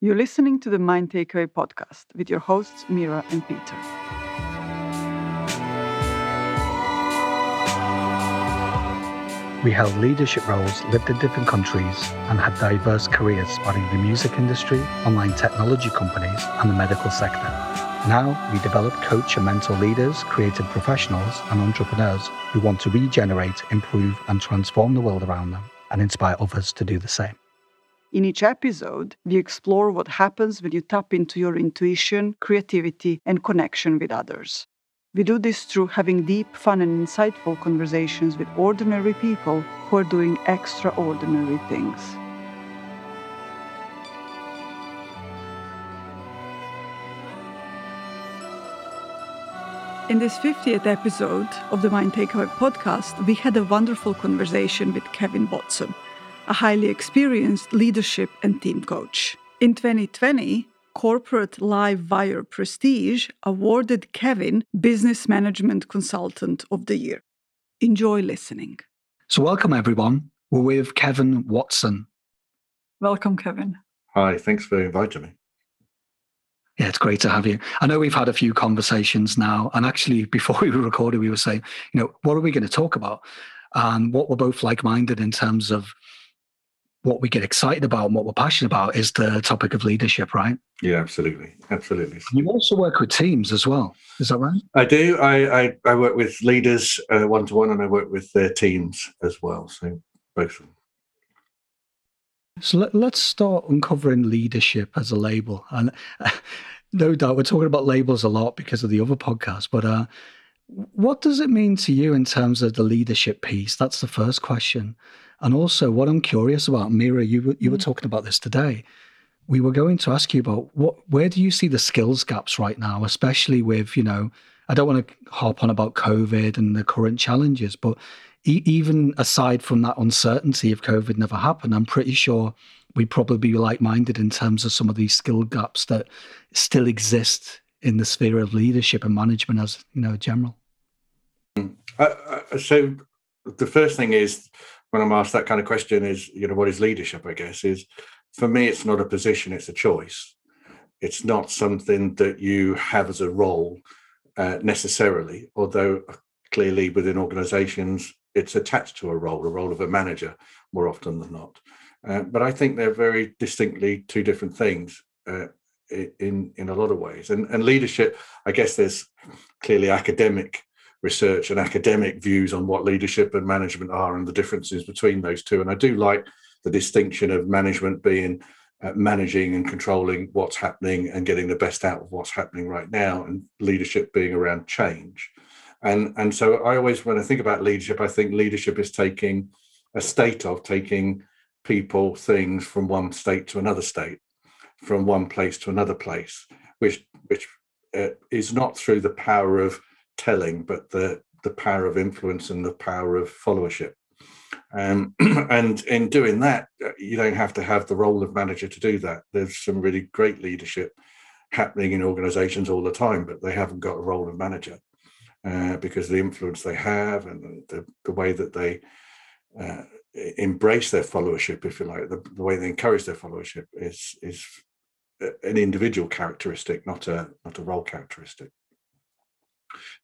You're listening to the Mind Takeaway podcast with your hosts, Mira and Peter. We held leadership roles, lived in different countries, and had diverse careers spanning the music industry, online technology companies, and the medical sector. Now, we develop, coach, and mentor leaders, creative professionals, and entrepreneurs who want to regenerate, improve, and transform the world around them and inspire others to do the same. In each episode, we explore what happens when you tap into your intuition, creativity, and connection with others. We do this through having deep, fun, and insightful conversations with ordinary people who are doing extraordinary things. In this 50th episode of the Mind Takeaway podcast, we had a wonderful conversation with Kevin Watson a highly experienced leadership and team coach. In 2020, Corporate Livewire Prestige awarded Kevin Business Management Consultant of the Year. Enjoy listening. So, welcome everyone. We're with Kevin Watson. Welcome, Kevin. Hi, thanks for inviting me. Yeah, it's great to have you. I know we've had a few conversations now, and actually, before we recorded, we were saying, you know, what are we going to talk about? And what we're both like minded in terms of what we get excited about and what we're passionate about is the topic of leadership, right? Yeah, absolutely, absolutely. You also work with teams as well, is that right? I do. I I, I work with leaders one to one, and I work with their teams as well. So both of them. So let, us start uncovering leadership as a label, and uh, no doubt we're talking about labels a lot because of the other podcast. But uh, what does it mean to you in terms of the leadership piece? That's the first question. And also, what I'm curious about, Mira, you were, you were mm. talking about this today. We were going to ask you about what, where do you see the skills gaps right now, especially with, you know, I don't want to harp on about COVID and the current challenges, but e- even aside from that uncertainty if COVID never happened, I'm pretty sure we'd probably be like-minded in terms of some of these skill gaps that still exist in the sphere of leadership and management as you know general. Uh, so the first thing is when I'm asked that kind of question is, you know, what is leadership? I guess is for me, it's not a position; it's a choice. It's not something that you have as a role uh, necessarily, although clearly within organisations it's attached to a role, a role of a manager more often than not. Uh, but I think they're very distinctly two different things uh, in in a lot of ways. And and leadership, I guess there's clearly academic research and academic views on what leadership and management are and the differences between those two. And I do like the distinction of management being uh, managing and controlling what's happening and getting the best out of what's happening right now, and leadership being around change. And and so I always, when I think about leadership, I think leadership is taking a state of taking people, things from one state to another state, from one place to another place, which which uh, is not through the power of telling, but the the power of influence and the power of followership. Um, and in doing that, uh, you don't have to have the role of manager to do that. There's some really great leadership happening in organizations all the time, but they haven't got a role of manager uh, because the influence they have and the, the way that they uh, embrace their followership, if you like, the, the way they encourage their followership is is an individual characteristic, not a not a role characteristic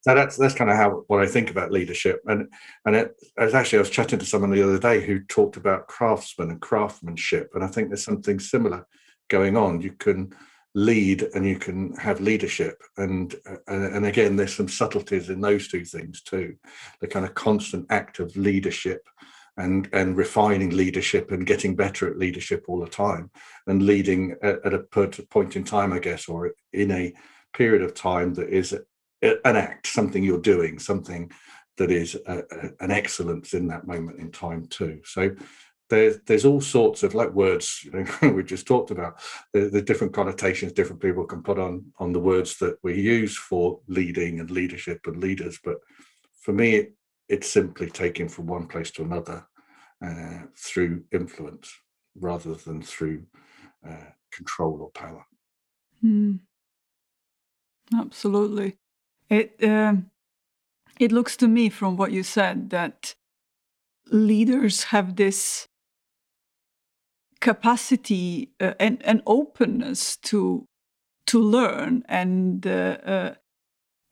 so that's that's kind of how what I think about leadership. And and it, as actually I was chatting to someone the other day who talked about craftsman and craftsmanship, and I think there's something similar going on. You can lead and you can have leadership, and uh, and again, there's some subtleties in those two things too. The kind of constant act of leadership and and refining leadership and getting better at leadership all the time and leading at, at a point in time, I guess, or in a period of time that is an act, something you're doing, something that is a, a, an excellence in that moment in time too. So there's there's all sorts of like words you know we just talked about the, the, different connotations different people can put on on the words that we use for leading and leadership and leaders but for me it, it's simply taking from one place to another uh, through influence rather than through uh, control or power mm. absolutely it um, it looks to me from what you said that leaders have this capacity uh, and, and openness to to learn and uh, uh,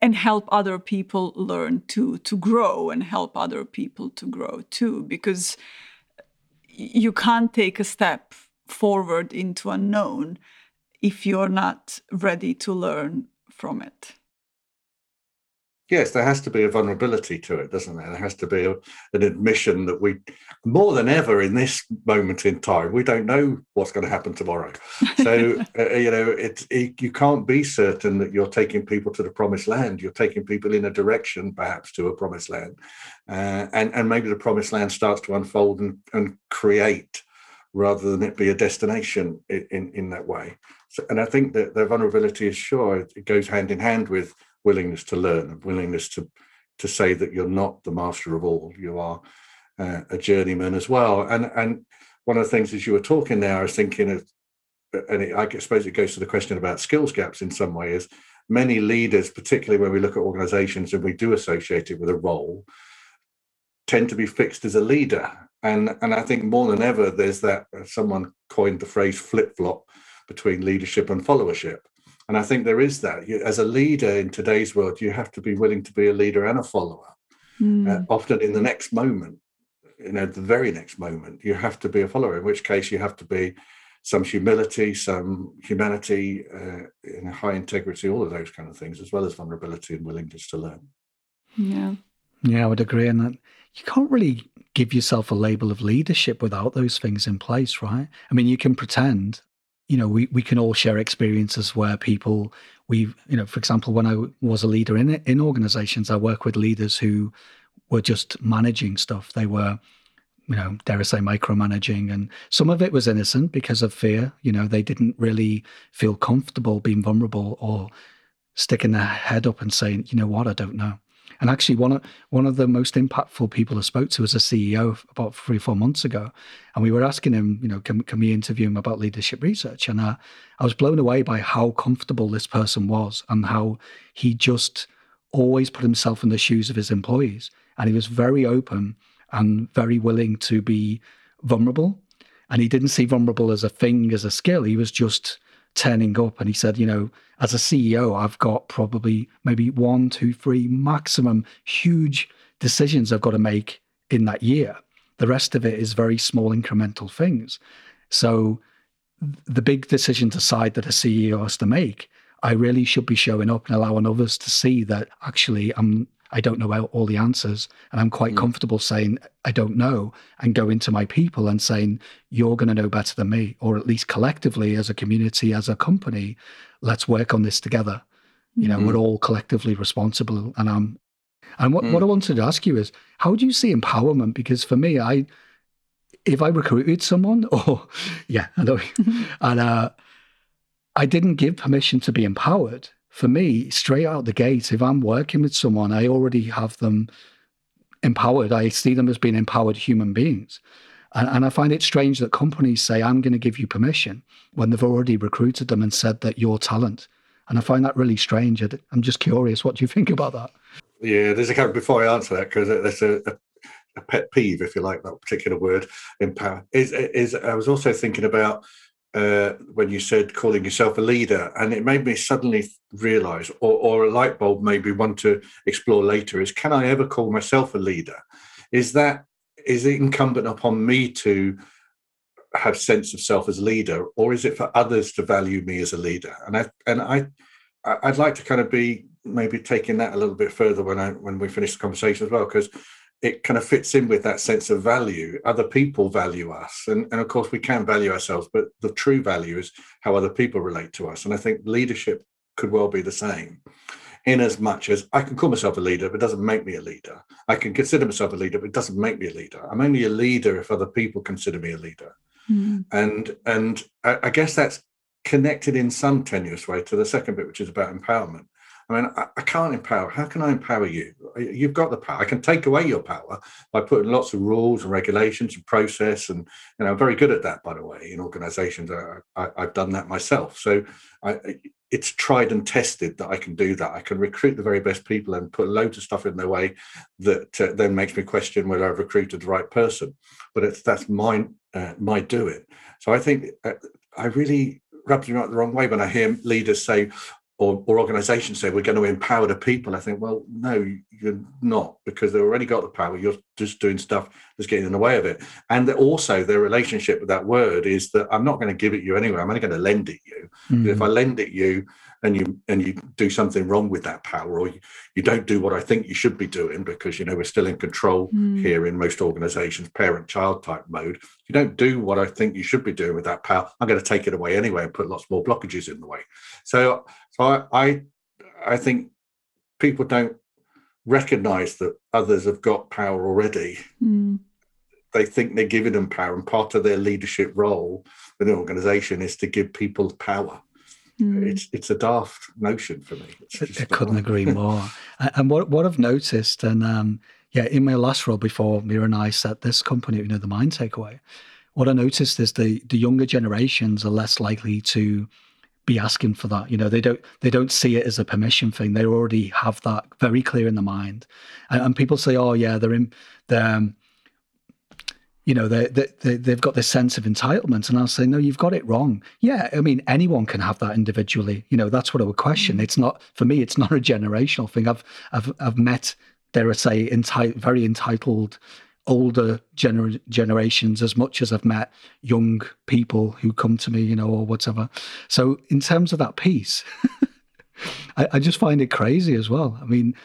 and help other people learn to to grow and help other people to grow too because you can't take a step forward into unknown if you're not ready to learn from it yes, there has to be a vulnerability to it, doesn't there? There has to be a, an admission that we, more than ever in this moment in time, we don't know what's going to happen tomorrow. So, uh, you know, it's it, you can't be certain that you're taking people to the promised land. You're taking people in a direction, perhaps, to a promised land. Uh, and, and maybe the promised land starts to unfold and, and create rather than it be a destination in, in, in that way. So, and I think that the vulnerability is sure it goes hand in hand with willingness to learn and willingness to to say that you're not the master of all. You are uh, a journeyman as well. And and one of the things as you were talking there i was thinking of and it, i suppose it goes to the question about skills gaps in some way is many leaders particularly when we look at organizations and we do associate it with a role tend to be fixed as a leader. And and i think more than ever there's that someone coined the phrase flip-flop between leadership and followership and I think there is that. You, as a leader in today's world, you have to be willing to be a leader and a follower. Mm. Uh, often in the next moment, you know, the very next moment, you have to be a follower, in which case you have to be some humility, some humanity, uh, in high integrity, all of those kind of things, as well as vulnerability and willingness to learn. Yeah. Yeah, I would agree on that. You can't really give yourself a label of leadership without those things in place, right? I mean, you can pretend you know, we, we can all share experiences where people we you know, for example, when I was a leader in in organizations, I work with leaders who were just managing stuff. They were, you know, dare I say, micromanaging, and some of it was innocent because of fear. You know, they didn't really feel comfortable being vulnerable or sticking their head up and saying, you know what, I don't know. And actually, one of one of the most impactful people I spoke to was a CEO about three or four months ago, and we were asking him, you know, can, can we interview him about leadership research? And uh, I was blown away by how comfortable this person was and how he just always put himself in the shoes of his employees, and he was very open and very willing to be vulnerable. And he didn't see vulnerable as a thing, as a skill. He was just turning up. And he said, you know, as a CEO, I've got probably maybe one, two, three maximum huge decisions I've got to make in that year. The rest of it is very small incremental things. So the big decisions aside that a CEO has to make, I really should be showing up and allowing others to see that actually I'm I don't know all the answers. And I'm quite mm. comfortable saying, I don't know, and going to my people and saying, you're going to know better than me, or at least collectively as a community, as a company, let's work on this together. You know, mm. we're all collectively responsible. And I'm, and what, mm. what I wanted to ask you is, how do you see empowerment? Because for me, I, if I recruited someone, or yeah, I know, and uh, I didn't give permission to be empowered, for me, straight out the gate, if I'm working with someone, I already have them empowered. I see them as being empowered human beings. And, and I find it strange that companies say, I'm going to give you permission when they've already recruited them and said that you're talent. And I find that really strange. I'm just curious, what do you think about that? Yeah, there's a couple before I answer that, because there's a, a, a, pet peeve, if you like, that particular word, empower. Is, is I was also thinking about uh, when you said calling yourself a leader, and it made me suddenly realize, or, or a light bulb maybe want to explore later, is can I ever call myself a leader? Is that is it incumbent upon me to have sense of self as leader, or is it for others to value me as a leader? And I and I I'd like to kind of be maybe taking that a little bit further when I when we finish the conversation as well, because it kind of fits in with that sense of value. Other people value us. And, and of course, we can value ourselves, but the true value is how other people relate to us. And I think leadership could well be the same, in as much as I can call myself a leader, but it doesn't make me a leader. I can consider myself a leader, but it doesn't make me a leader. I'm only a leader if other people consider me a leader. Mm-hmm. And and I, I guess that's connected in some tenuous way to the second bit, which is about empowerment. I mean, I, I, can't empower. How can I empower you? You've got the power. I can take away your power by putting lots of rules and regulations and process. And you know, I'm very good at that, by the way, in organisations. I, have done that myself. So I, it's tried and tested that I can do that. I can recruit the very best people and put loads of stuff in their way that uh, then makes me question whether I've recruited the right person. But it's that's my uh, my doing. So I think uh, I really rubs me right the wrong way when I hear leaders say, or, or organizations say we're going to empower the people. I think, well, no, you're not, because they've already got the power. You're just doing stuff that's getting in the way of it. And also, their relationship with that word is that I'm not going to give it you anyway. I'm only going to lend it you. Mm. If I lend it you, and you and you do something wrong with that power or you, you don't do what i think you should be doing because you know we're still in control mm. here in most organizations parent child type mode if you don't do what i think you should be doing with that power i'm going to take it away anyway and put lots more blockages in the way so so i i, I think people don't recognize that others have got power already mm. they think they're giving them power and part of their leadership role in an organization is to give people power Mm. It's it's a daft notion for me. I couldn't agree more. and what what I've noticed, and um, yeah, in my last role before Mira and I set this company, you know, the Mind Takeaway, what I noticed is the the younger generations are less likely to be asking for that. You know, they don't they don't see it as a permission thing. They already have that very clear in the mind. And, and people say, oh yeah, they're in they're um, you know they, they, they've got this sense of entitlement. And i'll say no you've got it wrong. Yeah i mean anyone can have that individually. You know that's what i would question. Mm. it's not for me it's not a generational thing. I've i've, I've met dare i say enti- very entitled older gener- generations as much as i've met young people who come to me you know or whatever. So in terms of that piece I, I just find it crazy as well. I mean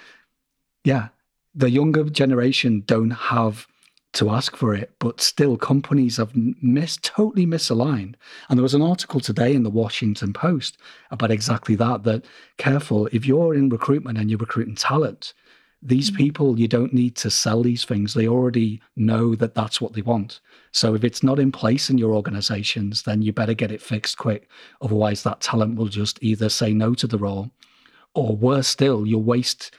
yeah the younger generation don't have to ask for it, but still companies have missed totally misaligned. And there was an article today in the Washington Post about exactly that. That careful if you're in recruitment and you're recruiting talent, these mm-hmm. people you don't need to sell these things. They already know that that's what they want. So if it's not in place in your organizations, then you better get it fixed quick. Otherwise, that talent will just either say no to the role, or worse still, you'll waste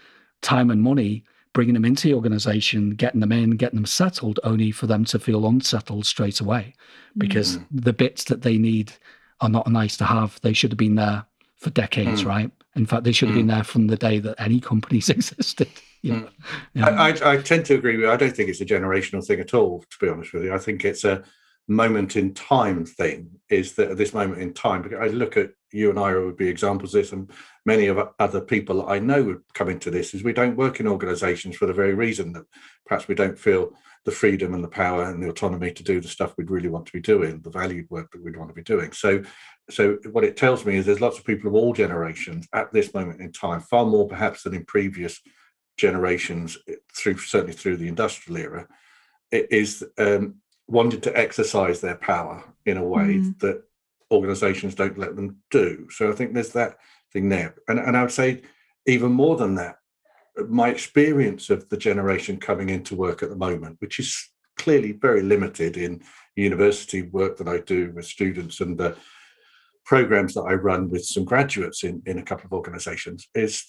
time and money bringing them into the organization, getting them in, getting them settled, only for them to feel unsettled straight away because mm. the bits that they need are not nice to have. They should have been there for decades, mm. right? In fact, they should have mm. been there from the day that any companies existed. You know? yeah. I, I, tend to agree with you. I don't think it's a generational thing at all, to be honest with you. I think it's a moment in time thing, is that at this moment in time, because I look at you and I would be examples of this, and many of other people I know would come into this, is we don't work in organizations for the very reason that perhaps we don't feel the freedom and the power and the autonomy to do the stuff we'd really want to be doing, the valued work that we'd want to be doing. So, so what it tells me is there's lots of people of all generations at this moment in time, far more perhaps than in previous generations, through certainly through the industrial era, it is um, wanted to exercise their power in a way mm. that organizations don't let them do. So I think there's that thing there. And, and I would say, even more than that, my experience of the generation coming into work at the moment, which is clearly very limited in university work that I do with students and the programs that I run with some graduates in, in a couple of organizations, is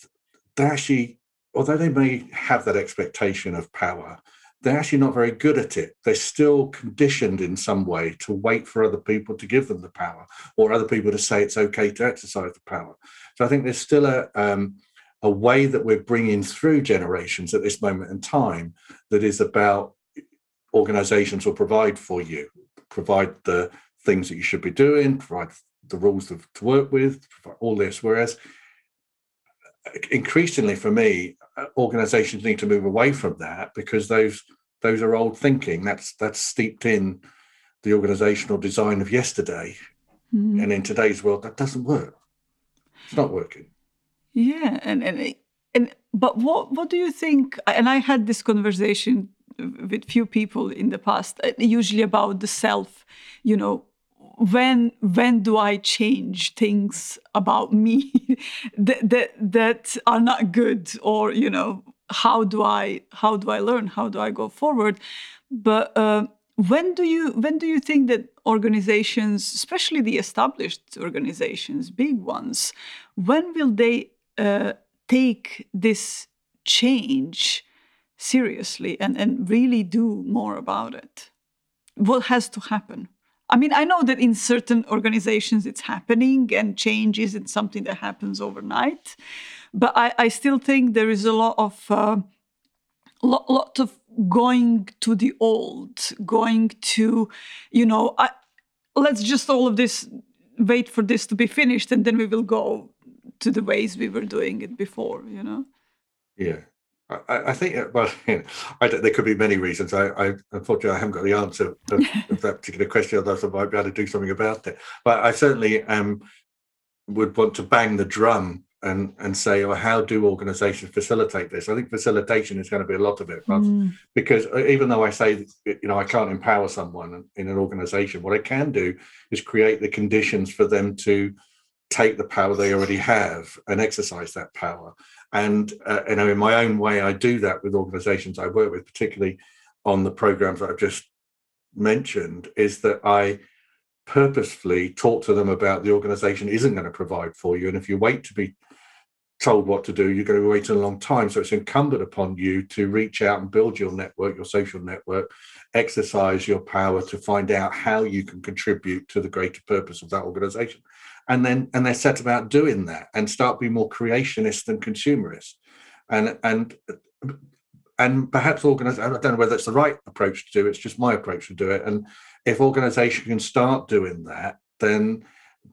they actually, although they may have that expectation of power, they're actually not very good at it. They're still conditioned in some way to wait for other people to give them the power or other people to say it's okay to exercise the power. So I think there's still a, um, a way that we're bringing through generations at this moment in time that is about organizations will provide for you, provide the things that you should be doing, provide the rules to, to work with, all this. Whereas increasingly for me, uh, organizations need to move away from that because those those are old thinking. That's that's steeped in the organizational design of yesterday, mm. and in today's world, that doesn't work. It's not working. Yeah, and and and but what what do you think? And I had this conversation with few people in the past, uh, usually about the self. You know, when when do I change things about me that, that that are not good, or you know, how do I how do I learn? How do I go forward? But uh, when do you when do you think that organizations, especially the established organizations, big ones, when will they uh, take this change seriously and, and really do more about it? What has to happen? I mean, I know that in certain organizations it's happening and change isn't something that happens overnight, but I, I still think there is a lot of uh, lot, lot of going to the old, going to, you know, I, let's just all of this wait for this to be finished and then we will go to the ways we were doing it before, you know? Yeah. I, I think, uh, well, I there could be many reasons. I, I, unfortunately, I haven't got the answer of, of that particular question, otherwise I might be able to do something about it. But I certainly um, would want to bang the drum and and say, well, how do organisations facilitate this? I think facilitation is going to be a lot of it, mm. because uh, even though I say, you know, I can't empower someone in an organisation, what I can do is create the conditions for them to take the power they already have and exercise that power. And uh, you know, in my own way, I do that with organisations I work with, particularly on the programs that I've just mentioned. Is that I purposefully talk to them about the organisation isn't going to provide for you, and if you wait to be told what to do, you're going to be waiting a long time. So it's incumbent upon you to reach out and build your network, your social network, exercise your power to find out how you can contribute to the greater purpose of that organization. And then and they set about doing that and start being more creationist than consumerist. And and and perhaps organization, I don't know whether it's the right approach to do it, it's just my approach to do it. And if organization can start doing that, then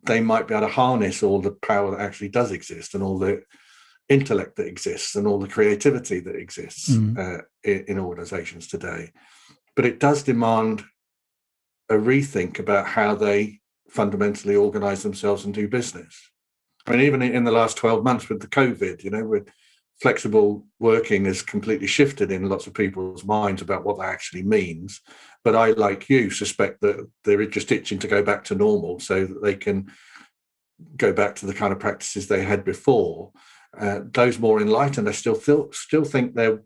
they might be able to harness all the power that actually does exist and all the intellect that exists and all the creativity that exists mm. uh, in, in, organizations today. But it does demand a rethink about how they fundamentally organize themselves and do business. I mean, even in the last 12 months with the COVID, you know, with flexible working has completely shifted in lots of people's minds about what that actually means. But I, like you, suspect that they're just itching to go back to normal so that they can go back to the kind of practices they had before. Uh, those more enlightened, I still feel, still think they're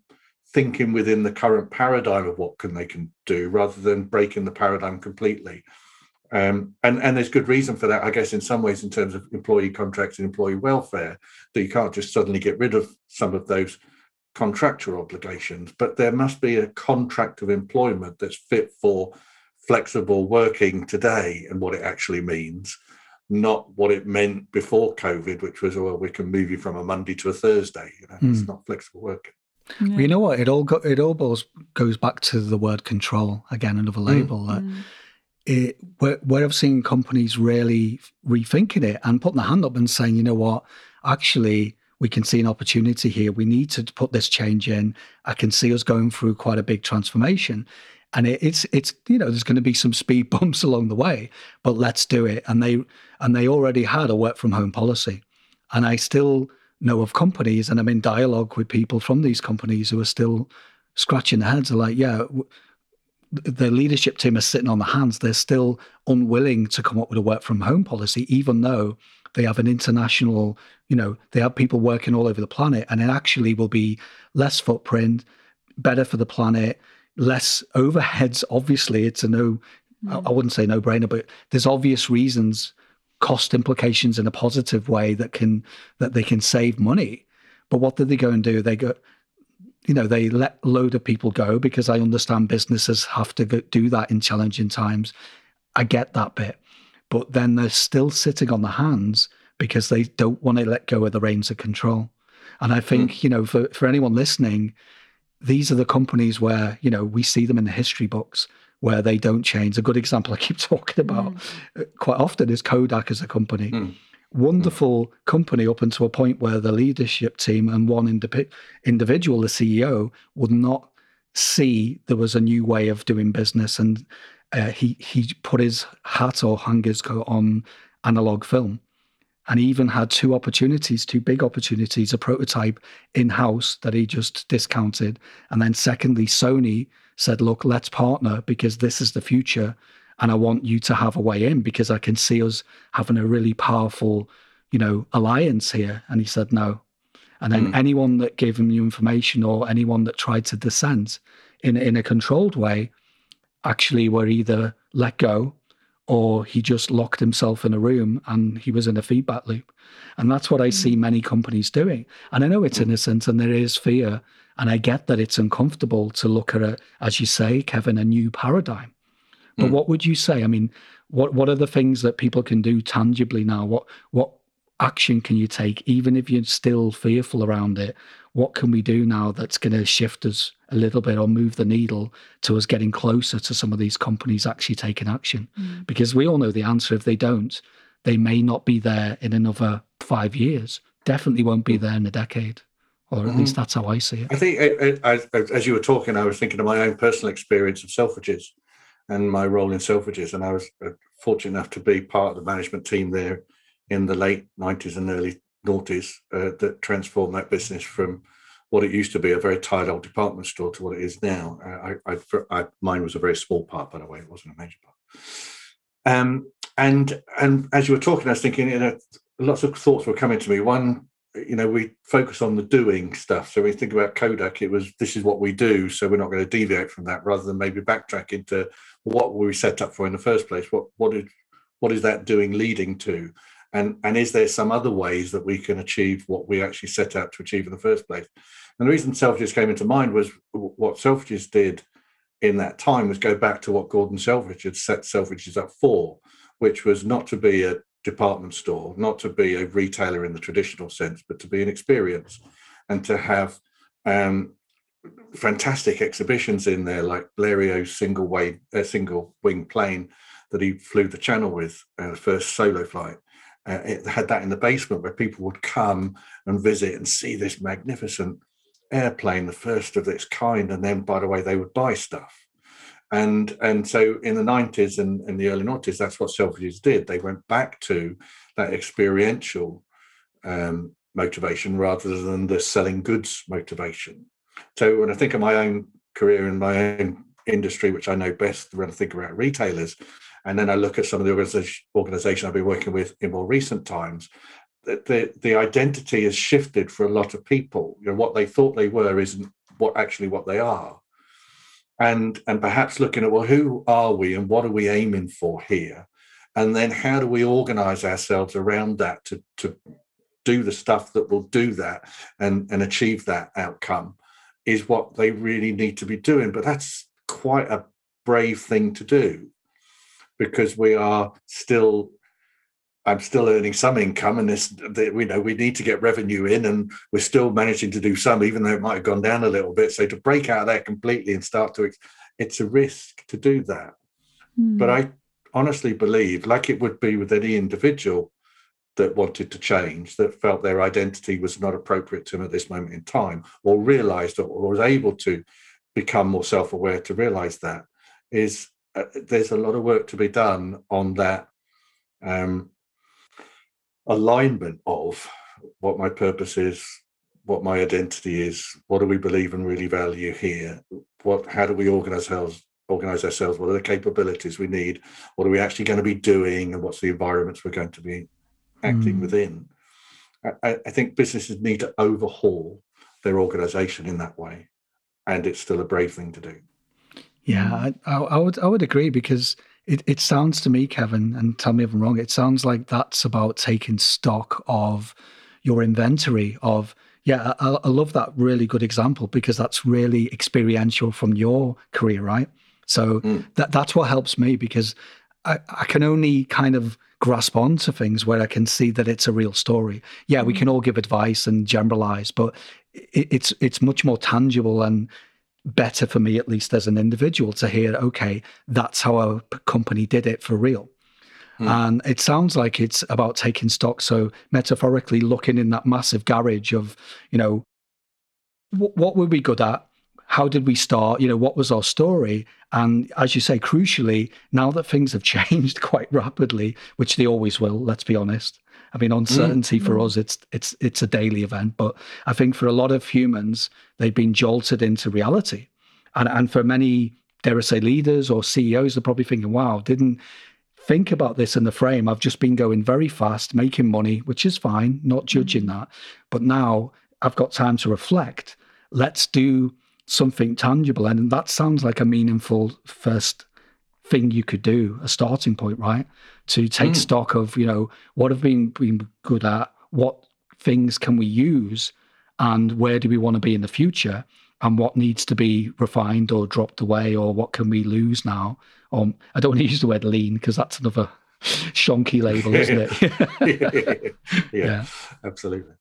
thinking within the current paradigm of what can they can do rather than breaking the paradigm completely. Um, and and there's good reason for that, I guess, in some ways, in terms of employee contracts and employee welfare, that you can't just suddenly get rid of some of those contractual obligations, but there must be a contract of employment that's fit for flexible working today and what it actually means, not what it meant before COVID, which was well, we can move you from a Monday to a Thursday. You know, mm. it's hmm. not flexible working. Yeah. Well, you know what? It all go, it all goes, goes back to the word control again, another hmm. label mm. that. Mm it, where, I've seen companies really rethinking it and putting their hand up and saying, you know what, actually, we can see an opportunity here. We need to put this change in. I can see us going through quite a big transformation. And it, it's it's you know there's going to be some speed bumps along the way, but let's do it. And they and they already had a work from home policy, and I still know of companies, and I'm in dialogue with people from these companies who are still scratching their heads. Are like, yeah, the leadership team is sitting on the hands. They're still unwilling to come up with a work from home policy, even though they have an international, you know, they have people working all over the planet, and it actually will be less footprint, better for the planet, less overheads. Obviously, it's a no, mm. I wouldn't say no brainer, but there's obvious reasons, cost implications in a positive way that can that they can save money. But what did they go and do? They go you know they let a load of people go because I understand businesses have to do that in challenging times. I get that bit, but then they're still sitting on the hands because they don't want to let go of the reins of control. And I think mm. you know for for anyone listening, these are the companies where you know we see them in the history books where they don't change. A good example I keep talking about mm. quite often is Kodak as a company. Mm wonderful company up until a point where the leadership team and one indi- individual, the CEO, would not see there was a new way of doing business, and uh, he he put his hat or hung his coat on analog film, and he even had two opportunities, two big opportunities, a prototype in house that he just discounted, and then secondly, Sony said, "Look, let's partner because this is the future." And I want you to have a way in because I can see us having a really powerful, you know, alliance here. And he said no. And then mm. anyone that gave him new information or anyone that tried to dissent in in a controlled way, actually were either let go or he just locked himself in a room and he was in a feedback loop. And that's what I see mm. many companies doing. And I know it's innocent and there is fear. And I get that it's uncomfortable to look at, a, as you say, Kevin, a new paradigm. But mm. what would you say? I mean, what what are the things that people can do tangibly now? What what action can you take, even if you're still fearful around it? what can we do now that's going to shift us a little bit or move the needle to us getting closer to some of these companies actually taking action? Mm. Because we all know the answer. If they don't, they may not be there in another five years. Definitely won't be there in a decade. Or at mm-hmm. least that's how I see it. I think, as, as you were talking, I was thinking of my own personal experience of Selfridges and my role in Selfridges. And I was uh, fortunate enough to be part of the management team there in the late 90s and early noughties uh, that transformed that business from what it used to be a very tired old department store to what it is now. Uh, I, I, I, mine was a very small part, by the way; it wasn't a major part. Um, and and as you were talking, I was thinking, you know, lots of thoughts were coming to me. One, you know, we focus on the doing stuff. So when think about Kodak, it was this is what we do, so we're not going to deviate from that, rather than maybe backtrack into what were we set up for in the first place. What what did what is that doing leading to? and and is there some other ways that we can achieve what we actually set out to achieve in the first place and the reason selfridges came into mind was what selfridges did in that time was go back to what gordon selfridge had set selfridges up for which was not to be a department store not to be a retailer in the traditional sense but to be an experience and to have um, fantastic exhibitions in there like blériot's single uh, single wing plane that he flew the channel with uh, the first solo flight uh, it had that in the basement where people would come and visit and see this magnificent airplane, the first of its kind. And then, by the way, they would buy stuff. And and so in the 90s and, in the early 90s, that's what Selfridges did. They went back to that experiential um, motivation rather than the selling goods motivation. So when I think of my own career in my own industry, which I know best, when I think about retailers, and then I look at some of the organization, organization I've been working with in more recent times, the, the, the identity has shifted for a lot of people. You know, what they thought they were isn't what actually what they are. And, and perhaps looking at, well, who are we and what are we aiming for here? And then how do we organize ourselves around that to, to do the stuff that will do that and, and achieve that outcome is what they really need to be doing. But that's quite a brave thing to do because we are still I'm still earning some income, and this, the, we know we need to get revenue in, and we're still managing to do some, even though it might have gone down a little bit. So to break out of that completely and start to, it's a risk to do that. Mm. But I honestly believe, like it would be with any individual that wanted to change, that felt their identity was not appropriate to them at this moment in time, or realised or, or was able to become more self-aware to realise that, is uh, there's a lot of work to be done on that um, alignment of what my purpose is, what my identity is, what do we believe and really value here, what how do we organize ourselves organize ourselves what are the capabilities we need what are we actually going to be doing and what's the environments we're going to be acting mm. within I, I, think businesses need to overhaul their organization in that way and it's still a brave thing to do yeah. I, I, would I would agree because it, it sounds to me, Kevin, and tell me if I'm wrong. It sounds like that's about taking stock of your inventory of yeah. I, I love that really good example because that's really experiential from your career, right? So mm. that that's what helps me because I, I can only kind of grasp onto things where I can see that it's a real story. Yeah, we mm. can all give advice and generalize, but it, it's it's much more tangible and better for me, at least as an individual, to hear, okay, that's how a company did it for real. Mm. And it sounds like it's about taking stock. So, metaphorically, looking in that massive garage of, you know, w- what were we good at? How did we start? You know, what was our story? And as you say, crucially, now that things have changed quite rapidly, which they always will, let's be honest, I mean, uncertainty mm. for us, it's it's it's a daily event. But I think for a lot of humans, they've been jolted into reality, and and for many, dare I say, leaders or CEOs, they're probably thinking, "Wow, didn't." Think about this in the frame. I've just been going very fast, making money, which is fine, not judging mm. that. But now I've got time to reflect. Let's do something tangible. And that sounds like a meaningful first thing you could do, a starting point, right? To take mm. stock of, you know, what have been, been good at, what things can we use, and where do we want to be in the future, and what needs to be refined or dropped away, or what can we lose now? Um, I don't want to use the word lean because that's another shonky label, isn't it? yeah, yeah, absolutely.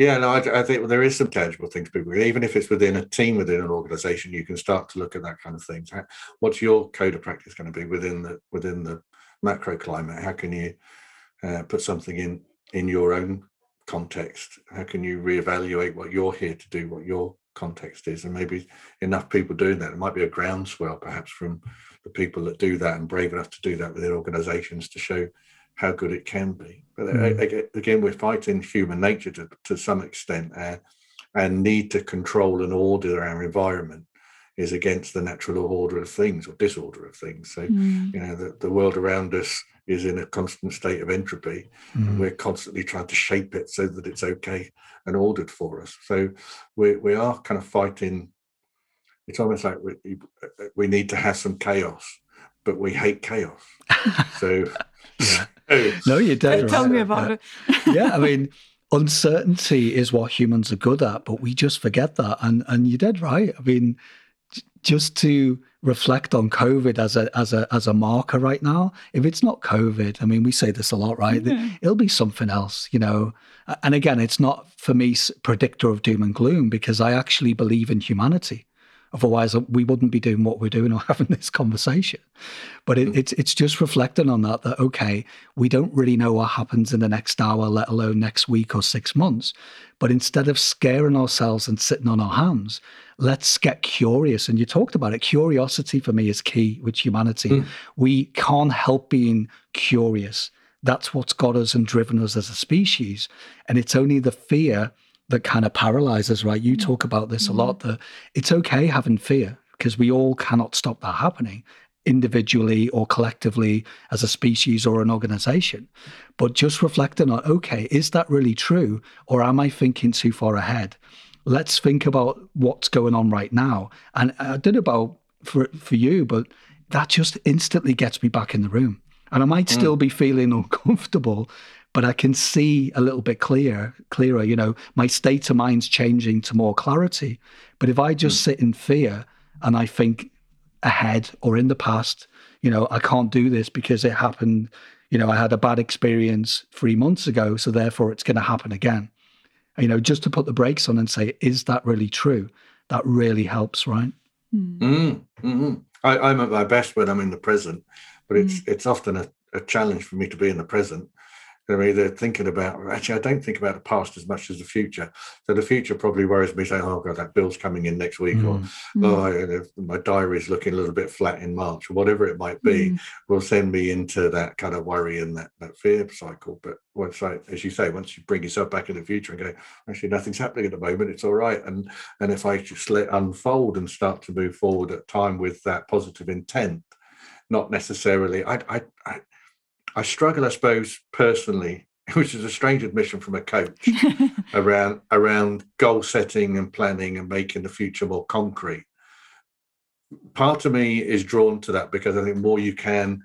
Yeah, no, I, I think there is some tangible things people, even if it's within a team within an organization, you can start to look at that kind of things. What's your code of practice going to be within the within the macro climate? How can you uh, put something in in your own context? How can you reevaluate what you're here to do, what your context is? And maybe enough people doing that. It might be a groundswell, perhaps, from the people that do that and brave enough to do that within organizations to show how good it can be. But mm. again, we're fighting human nature to, to some extent, uh, and need to control and order our environment is against the natural order of things or disorder of things. So, mm. you know, the, the world around us is in a constant state of entropy. Mm. we're constantly trying to shape it so that it's okay and ordered for us. So we, we are kind of fighting. It's almost like we, we need to have some chaos, but we hate chaos. so yeah. No, you're dead. Tell me uh, about uh, it. yeah, I mean, uncertainty is what humans are good at, but we just forget that. And and you're dead right. I mean, just to reflect on COVID as a as a as a marker right now. If it's not COVID, I mean, we say this a lot, right? Mm-hmm. Yeah. It'll be something else, you know. And again, it's not for me predictor of doom and gloom because I actually believe in humanity. Otherwise, we wouldn't be doing what we're doing or having this conversation. But it, mm. it's it's just reflecting on that. That okay, we don't really know what happens in the next hour, let alone next week or six months. But instead of scaring ourselves and sitting on our hands, let's get curious. And you talked about it. Curiosity for me is key with humanity. Mm. We can't help being curious. That's what's got us and driven us as a species. And it's only the fear that kind of paralyzes, right? You talk about this a lot mm-hmm. that it's okay having fear because we all cannot stop that happening individually or collectively as a species or an organization. But just reflecting on, okay, is that really true? Or am I thinking too far ahead? Let's think about what's going on right now. And I don't know about for, for you, but that just instantly gets me back in the room. And I might mm. still be feeling uncomfortable but I can see a little bit clear, clearer. You know, my state of mind's changing to more clarity. But if I just mm. sit in fear and I think ahead or in the past, you know, I can't do this because it happened. You know, I had a bad experience three months ago, so therefore it's going to happen again. You know, just to put the brakes on and say, is that really true? That really helps, right? Mm. Mm-hmm. I, am at my best when I'm in the present, but it's mm. it's often a, a challenge for me to be in the present they're either thinking about actually i don't think about the past as much as the future so the future probably worries me saying oh god that bill's coming in next week mm. or mm. oh my diary is looking a little bit flat in march or whatever it might be mm. will send me into that kind of worry and that, that fear cycle but once I, as you say once you bring yourself back in the future and go actually nothing's happening at the moment it's all right and and if i just let unfold and start to move forward at time with that positive intent not necessarily I, I, I I struggle, I suppose, personally, which is a strange admission from a coach around around goal setting and planning and making the future more concrete. Part of me is drawn to that because I think more you can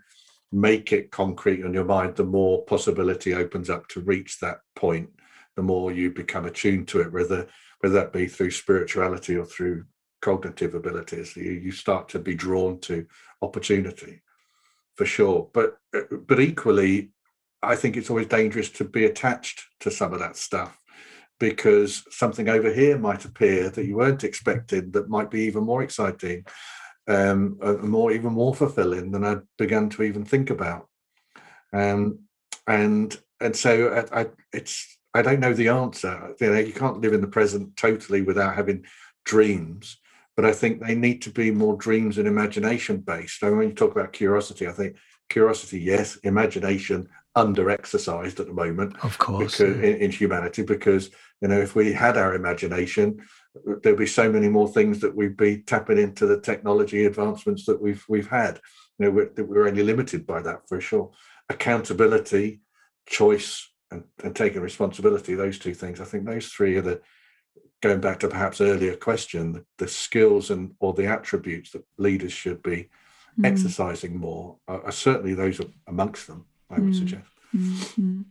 make it concrete on your mind, the more possibility opens up to reach that point. The more you become attuned to it, whether whether that be through spirituality or through cognitive abilities, you, you start to be drawn to opportunity for sure. But but equally, I think it's always dangerous to be attached to some of that stuff because something over here might appear that you weren't expecting that might be even more exciting, um, more even more fulfilling than I'd begun to even think about. Um, and and so I, I, it's I don't know the answer. You know, you can't live in the present totally without having dreams but I think they need to be more dreams and imagination based. I mean, when you talk about curiosity, I think curiosity, yes, imagination under exercised at the moment, of course, because, yeah. in, in, humanity. Because you know, if we had our imagination, there'd be so many more things that we'd be tapping into the technology advancements that we've we've had. You know, we're, we're only limited by that for sure. Accountability, choice, and, and taking responsibility. Those two things. I think those three are the going back to perhaps earlier question, the, the skills and or the attributes that leaders should be mm. exercising more are, are, certainly those amongst them. I would mm. suggest. Mm-hmm.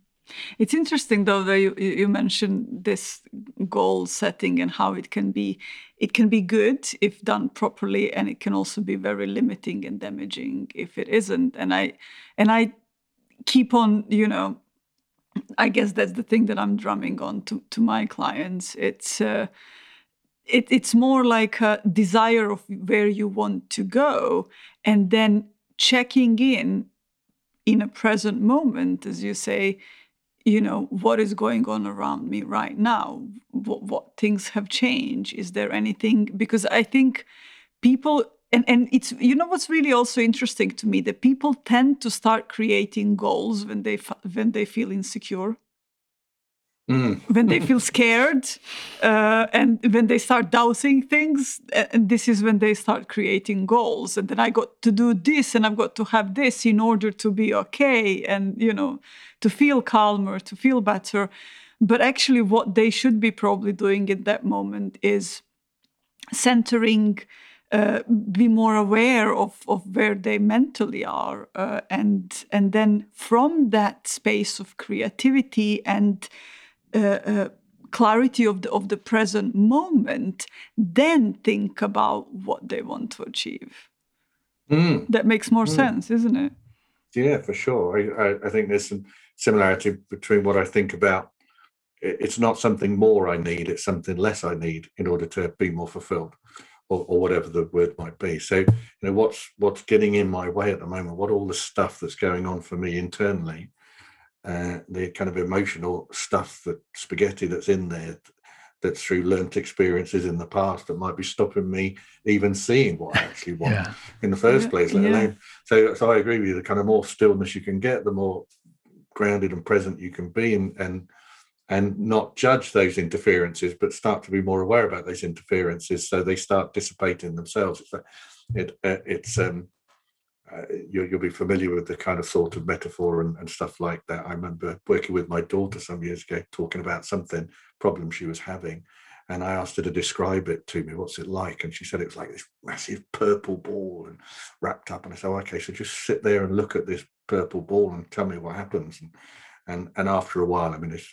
It's interesting though that you, you mentioned this goal setting and how it can be it can be good if done properly and it can also be very limiting and damaging if it isn't and I and I keep on you know I guess that's the thing that I'm drumming on to, to my clients. It's uh, it, it's more like a desire of where you want to go, and then checking in in a present moment, as you say. You know what is going on around me right now. What, what things have changed? Is there anything? Because I think people and and it's you know what's really also interesting to me? That people tend to start creating goals when they when they feel insecure. Mm. when they feel scared uh, and when they start doubting things and this is when they start creating goals. And then i got to do this and i've got to have this in order to be okay and you know to feel calmer to feel better. But actually what they should be probably doing in that moment is centering uh, be more aware of, of where they mentally are uh, and and then from that space of creativity and uh, uh, clarity of the of the present moment then think about what they want to achieve mm. that makes more mm. sense isn't it yeah for sure I, I, I think there's some similarity between what i think about it's not something more i need it's something less i need in order to be more fulfilled or, or, whatever the word might be. So, you know, what's what's getting in my way at the moment? What all the stuff that's going on for me internally, uh, the kind of emotional stuff that spaghetti that's in there, that's through learnt experiences in the past that might be stopping me even seeing what I actually want yeah. in the first place. Let yeah. alone. So, so I agree with you. The kind of more stillness you can get, the more grounded and present you can be, and and and not judge those interferences, but start to be more aware about those interferences, so they start dissipating themselves. It's, it, uh, it's um, uh, you, will be familiar with the kind of sort of metaphor and, and, stuff like that. I remember working with my daughter some years ago, talking about something problem she was having, and I asked her to describe it to me. What's it like? And she said it was like this massive purple ball and wrapped up. And I said, oh, okay, so just sit there and look at this purple ball and tell me what happens. And and and after a while, I mean, it's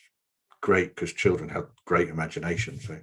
great because children have great imagination. So,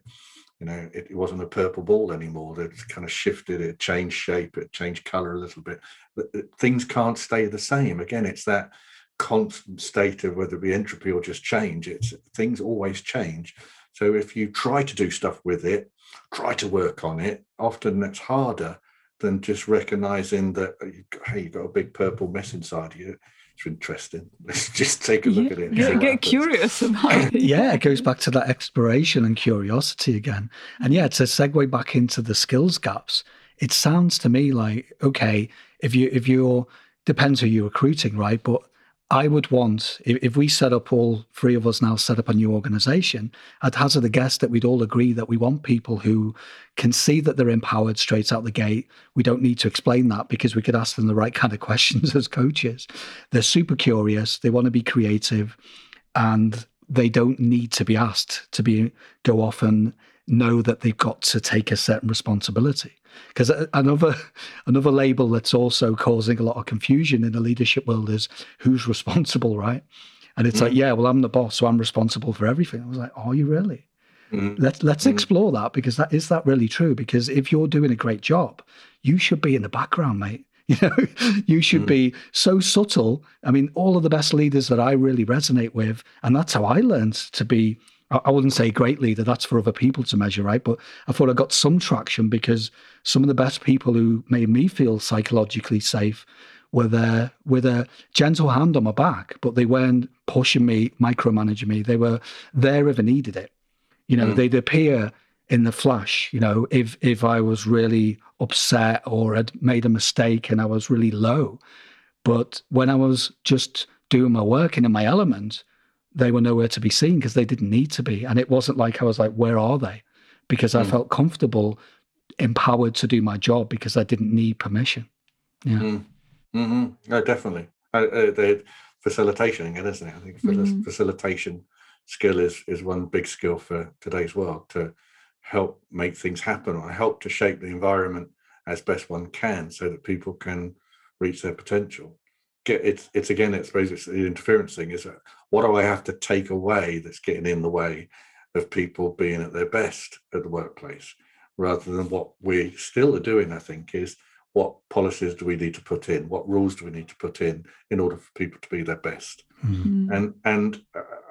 you know, it, it, wasn't a purple ball anymore. It kind of shifted, it changed shape, it changed color a little bit. But uh, things can't stay the same. Again, it's that constant state of whether it be entropy or just change. It's things always change. So if you try to do stuff with it, try to work on it, often that's harder than just recognizing that uh, hey, you've got a big purple mess inside you it's interesting. Let's just take a look yeah, at it. Yeah, get curious about uh, it. yeah, it goes back to that exploration and curiosity again. And yeah, to segue back into the skills gaps, it sounds to me like okay, if you if you're depends who you're recruiting, right? But I would want, if, if, we set up all three of us now set up a new organization, I'd hazard a guess that we'd all agree that we want people who can see that they're empowered straight out the gate. We don't need to explain that because we could ask them the right kind of questions as coaches. They're super curious, they want to be creative, and they don't need to be asked to be go off and know that they've got to take a certain responsibility. Because another another label that's also causing a lot of confusion in the leadership world is who's responsible, right? And it's mm. like, yeah, well, I'm the boss, so I'm responsible for everything. I was like, are you really? Mm. Let's let's mm. explore that because that is that really true? Because if you're doing a great job, you should be in the background, mate. You know, you should be so subtle. I mean, all of the best leaders that I really resonate with, and that's how I learned to be I wouldn't say great leader, that's for other people to measure, right? But I thought I got some traction because some of the best people who made me feel psychologically safe were there with a gentle hand on my back, but they weren't pushing me, micromanaging me. They were there if I needed it. You know, mm. they'd appear in the flash, you know, if if I was really upset or had made a mistake and I was really low. But when I was just doing my work and in my element, they were nowhere to be seen because they didn't need to be. And it wasn't like I was like, where are they? Because I mm. felt comfortable, empowered to do my job because I didn't need permission. Yeah. Mm. Mm-hmm. No, definitely. Uh, uh, the facilitation again, isn't it? I think mm-hmm. facilitation skill is is one big skill for today's world to help make things happen or help to shape the environment as best one can so that people can reach their potential get it's it's again it's it's the interference thing is that what do I have to take away that's getting in the way of people being at their best at the workplace? Rather than what we still are doing I think is what policies do we need to put in? What rules do we need to put in in order for people to be their best? Mm. and and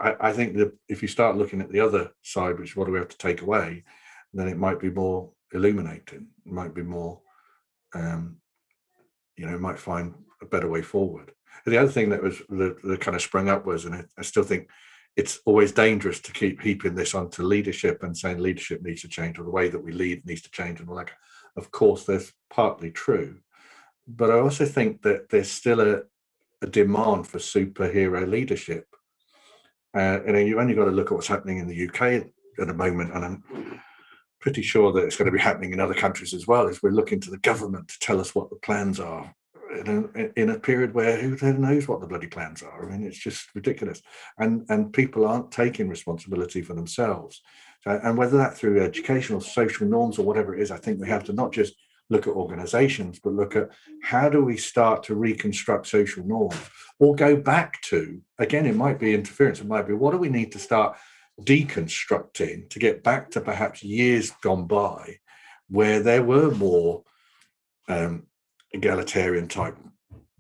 I, I, think that if you start looking at the other side which is what do we have to take away then it might be more illuminating it might be more um, you know might find a better way forward and the other thing that was that, kind of sprung up was and I, I still think it's always dangerous to keep heaping this onto leadership and saying leadership needs to change or the way that we lead needs to change and all that of course, that's partly true. But I also think that there's still a, a demand for superhero leadership. Uh, and you've only got to look at what's happening in the UK at the moment, and I'm pretty sure that it's going to be happening in other countries as well. As we're looking to the government to tell us what the plans are in a, in a period where who knows what the bloody plans are. I mean, it's just ridiculous, and and people aren't taking responsibility for themselves. So, and whether that through educational, social norms, or whatever it is, I think we have to not just look at organizations, but look at how do we start to reconstruct social norms or go back to, again, it might be interference, it might be what do we need to start deconstructing to get back to perhaps years gone by where there were more um, egalitarian type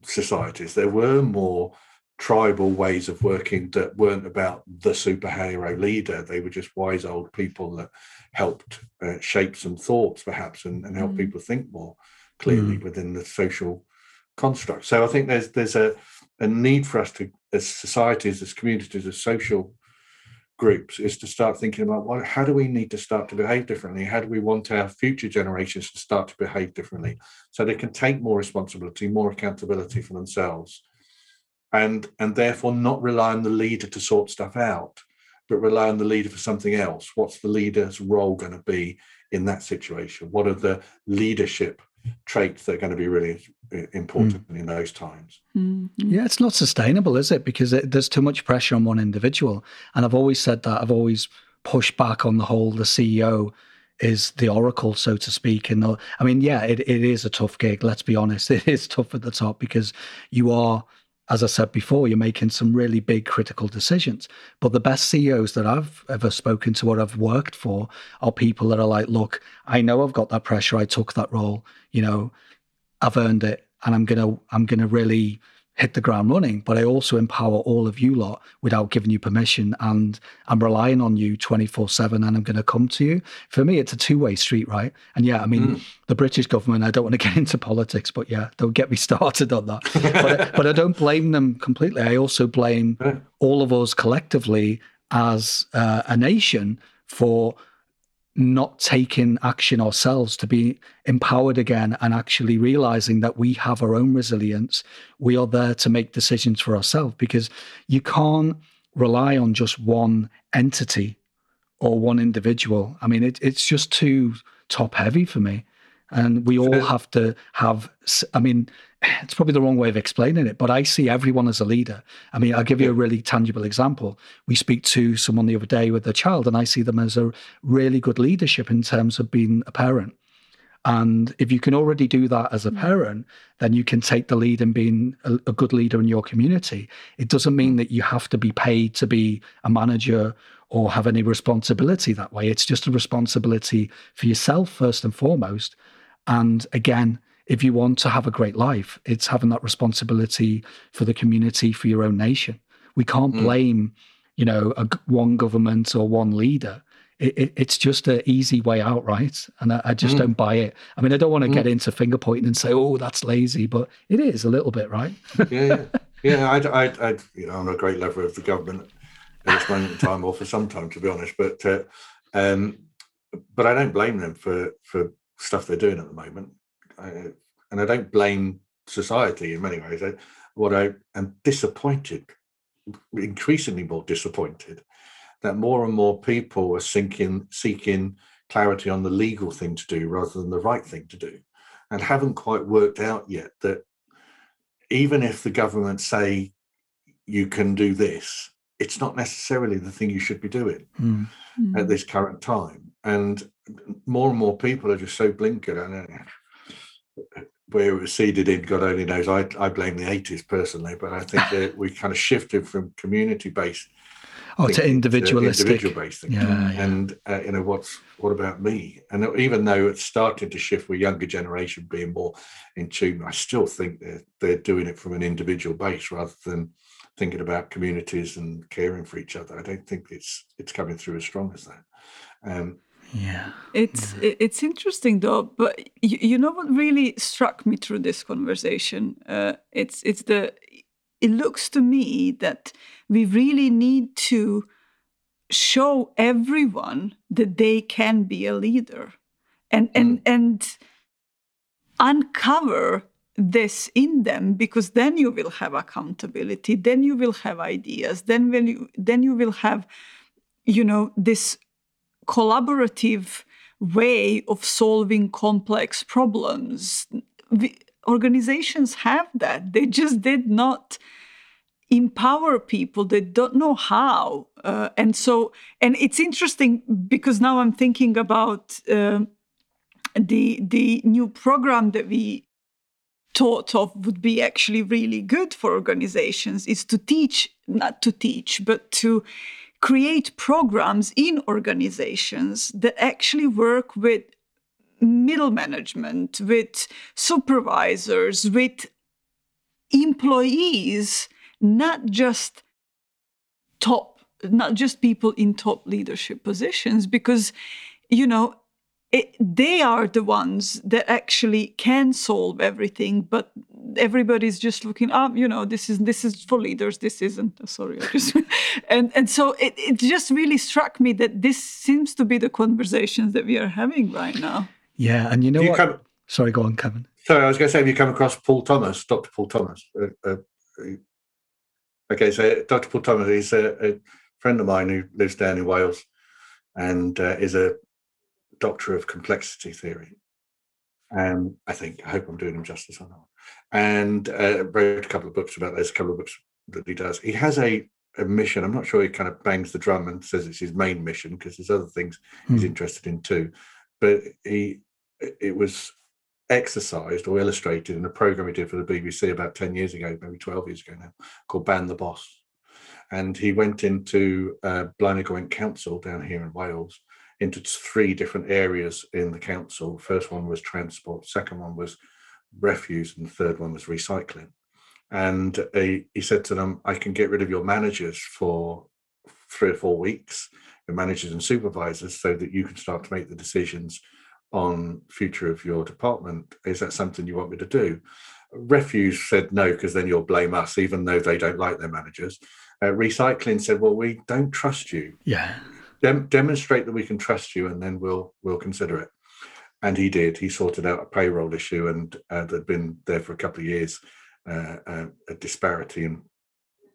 societies, there were more tribal ways of working that weren't about the superhero leader. They were just wise old people that helped uh, shape some thoughts, perhaps, and, and help mm. people think more clearly mm. within the social construct. So I think there's there's a, a need for us to, as societies, as communities, as social groups, is to start thinking about what how do we need to start to behave differently? How do we want our future generations to start to behave differently so they can take more responsibility, more accountability for themselves? and and therefore not rely on the leader to sort stuff out but rely on the leader for something else what's the leader's role going to be in that situation what are the leadership traits that are going to be really important mm. in those times mm-hmm. yeah it's not sustainable is it because it, there's too much pressure on one individual and i've always said that i've always pushed back on the whole the ceo is the oracle, so to speak. And I mean, yeah, it, it is a tough gig. Let's be honest, it is tough at the top because you are as I said before, you're making some really big critical decisions. But the best CEOs that I've ever spoken to or I've worked for are people that are like, look, I know I've got that pressure. I took that role. You know, I've earned it, and I'm gonna I'm gonna really hit the ground running, but I also empower all of you lot without giving you permission. And I'm relying on you 24 7 and I'm going to come to you. For me, it's a two way street, right? And yeah, I mean, mm. the British government, I don't want to get into politics, but yeah, don't get me started on that. but, but I don't blame them completely. I also blame all of us collectively as uh, a nation for not taking action ourselves to be empowered again and actually realizing that we have our own resilience. We are there to make decisions for ourselves because you can't rely on just one entity or one individual. I mean, it, it's just too top heavy for me. And we all have to have, I mean, it's probably the wrong way of explaining it, but I see everyone as a leader. I mean, I'll give you a really tangible example. We speak to someone the other day with their child, and I see them as a really good leadership in terms of being a parent. And if you can already do that as a mm. parent, then you can take the lead in being a, a, good leader in your community. It doesn't mean that you have to be paid to be a manager or have any responsibility that way. It's just a responsibility for yourself, first and foremost. And again, if you want to have a great life, it's having that responsibility for the community, for your own nation. We can't mm. blame, you know, a, one government or one leader. It, it, it's just an easy way out, right? And I, I just mm. don't buy it. I mean, I don't want to mm. get into finger pointing and say, "Oh, that's lazy," but it is a little bit, right? yeah, yeah, yeah. I, I, you know, I'm a great lover of the government at this moment in time, or for some time, to be honest. But, uh, um, but I don't blame them for for stuff they're doing at the moment and I don't blame society in many ways. I, what I am disappointed, increasingly more disappointed, that more and more people are seeking seeking clarity on the legal thing to do rather than the right thing to do, and haven't quite worked out yet that even if the government say you can do this, it's not necessarily the thing you should be doing mm. at this current time. And more and more people are just so blinkered. And where it was seeded in, God only knows. I, I blame the 80s personally, but I think that we kind of shifted from community based. Oh, to individualistic. Individual based Yeah, yeah. And, uh, you know, what's what about me? And even though it's starting to shift with younger generation being more in tune, I still think they're, they're doing it from an individual base rather than thinking about communities and caring for each other. I don't think it's it's coming through as strong as that. Um, yeah. It's it's interesting though, but you, you know what really struck me through this conversation? Uh, it's it's the it looks to me that we really need to show everyone that they can be a leader and and and uncover this in them because then you will have accountability then you will have ideas then when you then you will have you know this collaborative way of solving complex problems. Organizations have that. They just did not empower people. They don't know how. Uh, and so and it's interesting because now i'm thinking about uh, the the new program that we thought of would be actually really good for organizations is to teach not to teach but to create programs in organizations that actually work with middle management with supervisors with employees not just top not just people in top leadership positions because you know it, they are the ones that actually can solve everything but everybody's just looking up you know this is this is for leaders this isn't. Sorry just, and and so it, it just really struck me that this seems to be the conversations that we are having right now. Yeah and you know you what? come, sorry go on kevin. Sorry i was going to say have you come across paul thomas dr paul thomas? Uh, uh, okay so dr paul thomas he's a, a, friend of mine who lives down in wales and uh, is a doctor of complexity theory. Um, I think I hope I'm doing him justice on that. And uh, wrote a couple of books about this. A couple of books that he does. He has a, a mission. I'm not sure he kind of bangs the drum and says it's his main mission because there's other things mm. he's interested in too. But he it was exercised or illustrated in a program he did for the BBC about 10 years ago, maybe 12 years ago now, called Ban the Boss. And he went into uh, Blaenau Council down here in Wales into three different areas in the council. First one was transport, second one was refuse, and the third one was recycling. And he, said to them, I can get rid of your managers for three or four weeks, your managers and supervisors, so that you can start to make the decisions on future of your department. Is that something you want me to do? Refuse said no, because then you'll blame us, even though they don't like their managers. Uh, recycling said, well, we don't trust you. Yeah dem- demonstrate that we can trust you, and then we'll we'll consider it. And he did. He sorted out a payroll issue, and uh, had been there for a couple of years, uh, uh, a disparity in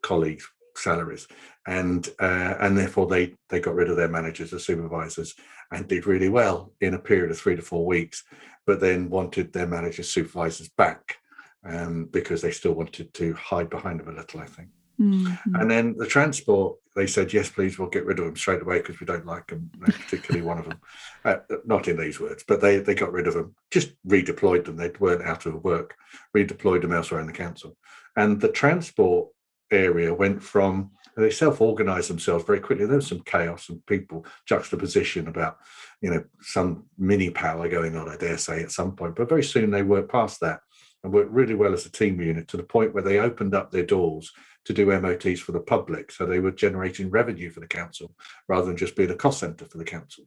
colleagues' salaries, and uh, and therefore they they got rid of their managers or supervisors and did really well in a period of three to four weeks, but then wanted their managers supervisors back um, because they still wanted to hide behind them a little. I think. Mm-hmm. And then the transport, they said, yes, please, we'll get rid of them straight away because we don't like them, particularly one of them. Uh, not in these words, but they, they got rid of them, just redeployed them. They weren't out of work, redeployed them elsewhere in the council. And the transport area went from, they self organized themselves very quickly. There was some chaos and people juxtaposition about, you know, some mini power going on, I dare say, at some point. But very soon they worked past that and worked really well as a team unit to the point where they opened up their doors to do MOTs for the public. So they were generating revenue for the council rather than just being a cost centre for the council.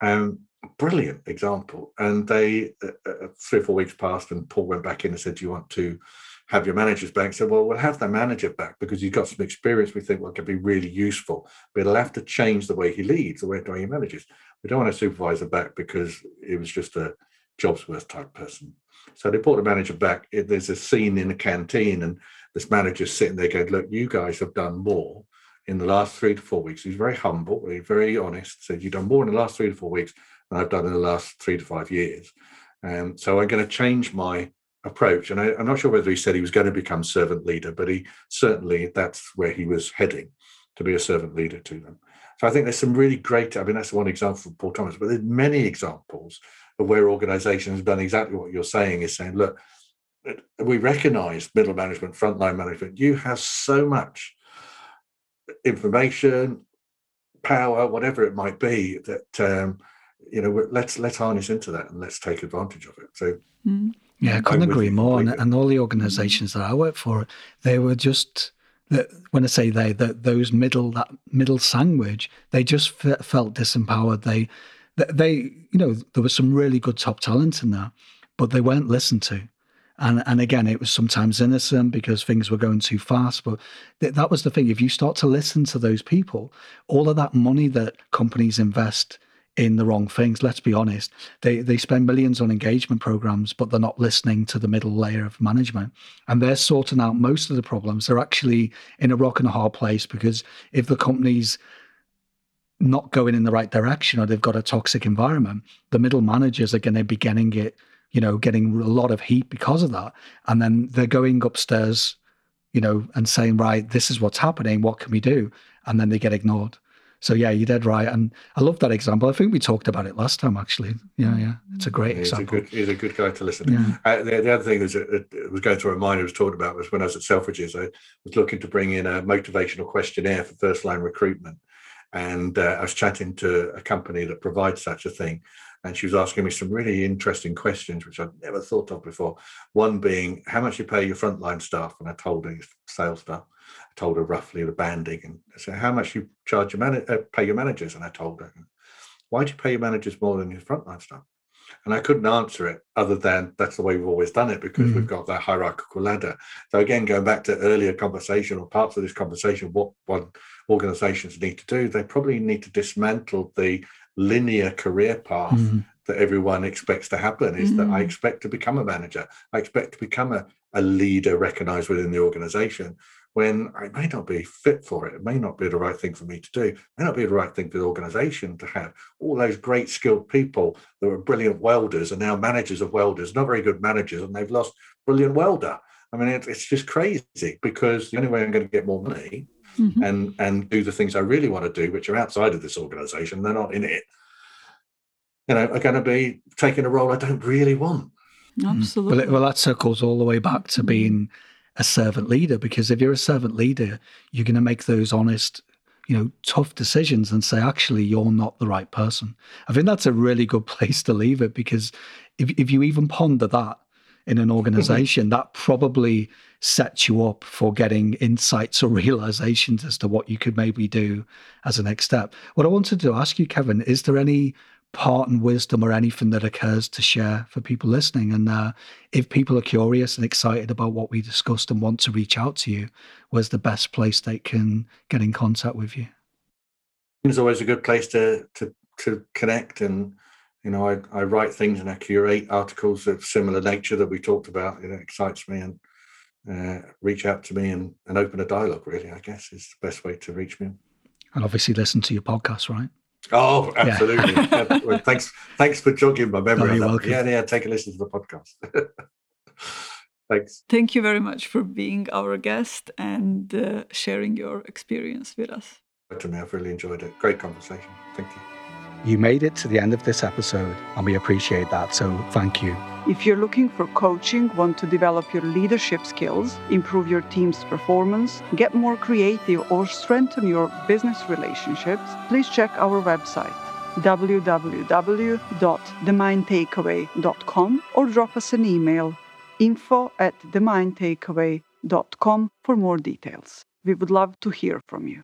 Um, brilliant example. And they, uh, uh, three or four weeks passed, and Paul went back in and said, Do you want to have your managers back? Said, Well, we'll have the manager back because he's got some experience we think will could be really useful. But he'll have to change the way he leads, the way he manages. We don't want a supervisor back because it was just a jobs worth type person. So they brought the manager back. There's a scene in the canteen, and this manager's sitting there going, Look, you guys have done more in the last three to four weeks. He's very humble, very honest, said, You've done more in the last three to four weeks than I've done in the last three to five years. And um, so I'm going to change my approach. And I, am not sure whether he said he was going to become servant leader, but he certainly that's where he was heading to be a servant leader to them. So I think there's some really great, I mean, that's one example from Paul Thomas, but there's many examples of where organizations have done exactly what you're saying is saying, look, we recognize middle management, frontline management. You have so much information, power, whatever it might be, that um, you know, let's let's harness into that and let's take advantage of it. So. Mm. Yeah, I couldn't agree more. And, and, all the organizations that I work for, they were just when I say they, that those middle that middle sandwich, they just felt disempowered. They, they, you know, there was some really good top talent in there, but they weren't listened to. And and again, it was sometimes innocent because things were going too fast. But th- that was the thing. If you start to listen to those people, all of that money that companies invest in the wrong things. Let's be honest. They they spend millions on engagement programs, but they're not listening to the middle layer of management. And they're sorting out most of the problems. They're actually in a rock and a hard place because if the company's not going in the right direction or they've got a toxic environment, the middle managers are going to be getting it, you know, getting a lot of heat because of that. And then they're going upstairs, you know, and saying, right, this is what's happening. What can we do? And then they get ignored. So yeah, you did right, and I love that example. I think we talked about it last time, actually. Yeah, yeah, it's a great he's example. A good, he's a good guy to listen to. Yeah. Uh, the, the, other thing that uh, was going through my mind, I was talking about was when I was at Selfridges, I was looking to bring in a motivational questionnaire for first line recruitment, and uh, I was chatting to a company that provides such a thing, and she was asking me some really interesting questions which I'd never thought of before. One being how much you pay your frontline staff, and I told her sales staff I told her roughly the banding and I said, how much you charge your man- uh, pay your managers? And I told her, why do you pay your managers more than your frontline staff? And I couldn't answer it other than that's the way we've always done it because mm we've got that hierarchical ladder. So again, going back to earlier conversation or parts of this conversation, what what organizations need to do, they probably need to dismantle the linear career path mm that everyone expects to happen is mm that I mm. expect to become a manager. I expect to become a, a leader recognized within the organization when I may not be fit for it. It may not be the right thing for me to do. It may not be the right thing for the organization to have. All those great skilled people that were brilliant welders are now managers of welders, not very good managers, and they've lost brilliant welder. I mean, it, it's just crazy because the only way I'm going to get more money mm-hmm. and and do the things I really want to do, which are outside of this organization, they're not in it. You know, are going to be taking a role I don't really want. Absolutely. Well, it, well, that circles all the way back to being a servant leader because if you're a servant leader, you're going to make those honest, you know, tough decisions and say, actually, you're not the right person. I think that's a really good place to leave it because if, if you even ponder that in an organization, mm-hmm. that probably sets you up for getting insights or realizations as to what you could maybe do as a next step. What I wanted to ask you, Kevin, is there any part and wisdom or anything that occurs to share for people listening. And uh, if people are curious and excited about what we discussed and want to reach out to you, where's the best place they can get in contact with you? It's always a good place to to to connect and you know I, I write things and I curate articles of similar nature that we talked about it excites me and uh, reach out to me and, and open a dialogue really I guess is the best way to reach me and obviously listen to your podcast right Oh, absolutely. Yeah. well, thanks, thanks for jogging my memory. No, yeah, yeah. Take a listen to the podcast. thanks. Thank you very much for being our guest and uh, sharing your experience with us. To me, I've really enjoyed it. Great conversation. Thank you. You made it to the end of this episode, and we appreciate that. So, thank you. If you're looking for coaching, want to develop your leadership skills, improve your team's performance, get more creative, or strengthen your business relationships, please check our website www.themindtakeaway.com or drop us an email info at themindtakeaway.com for more details. We would love to hear from you.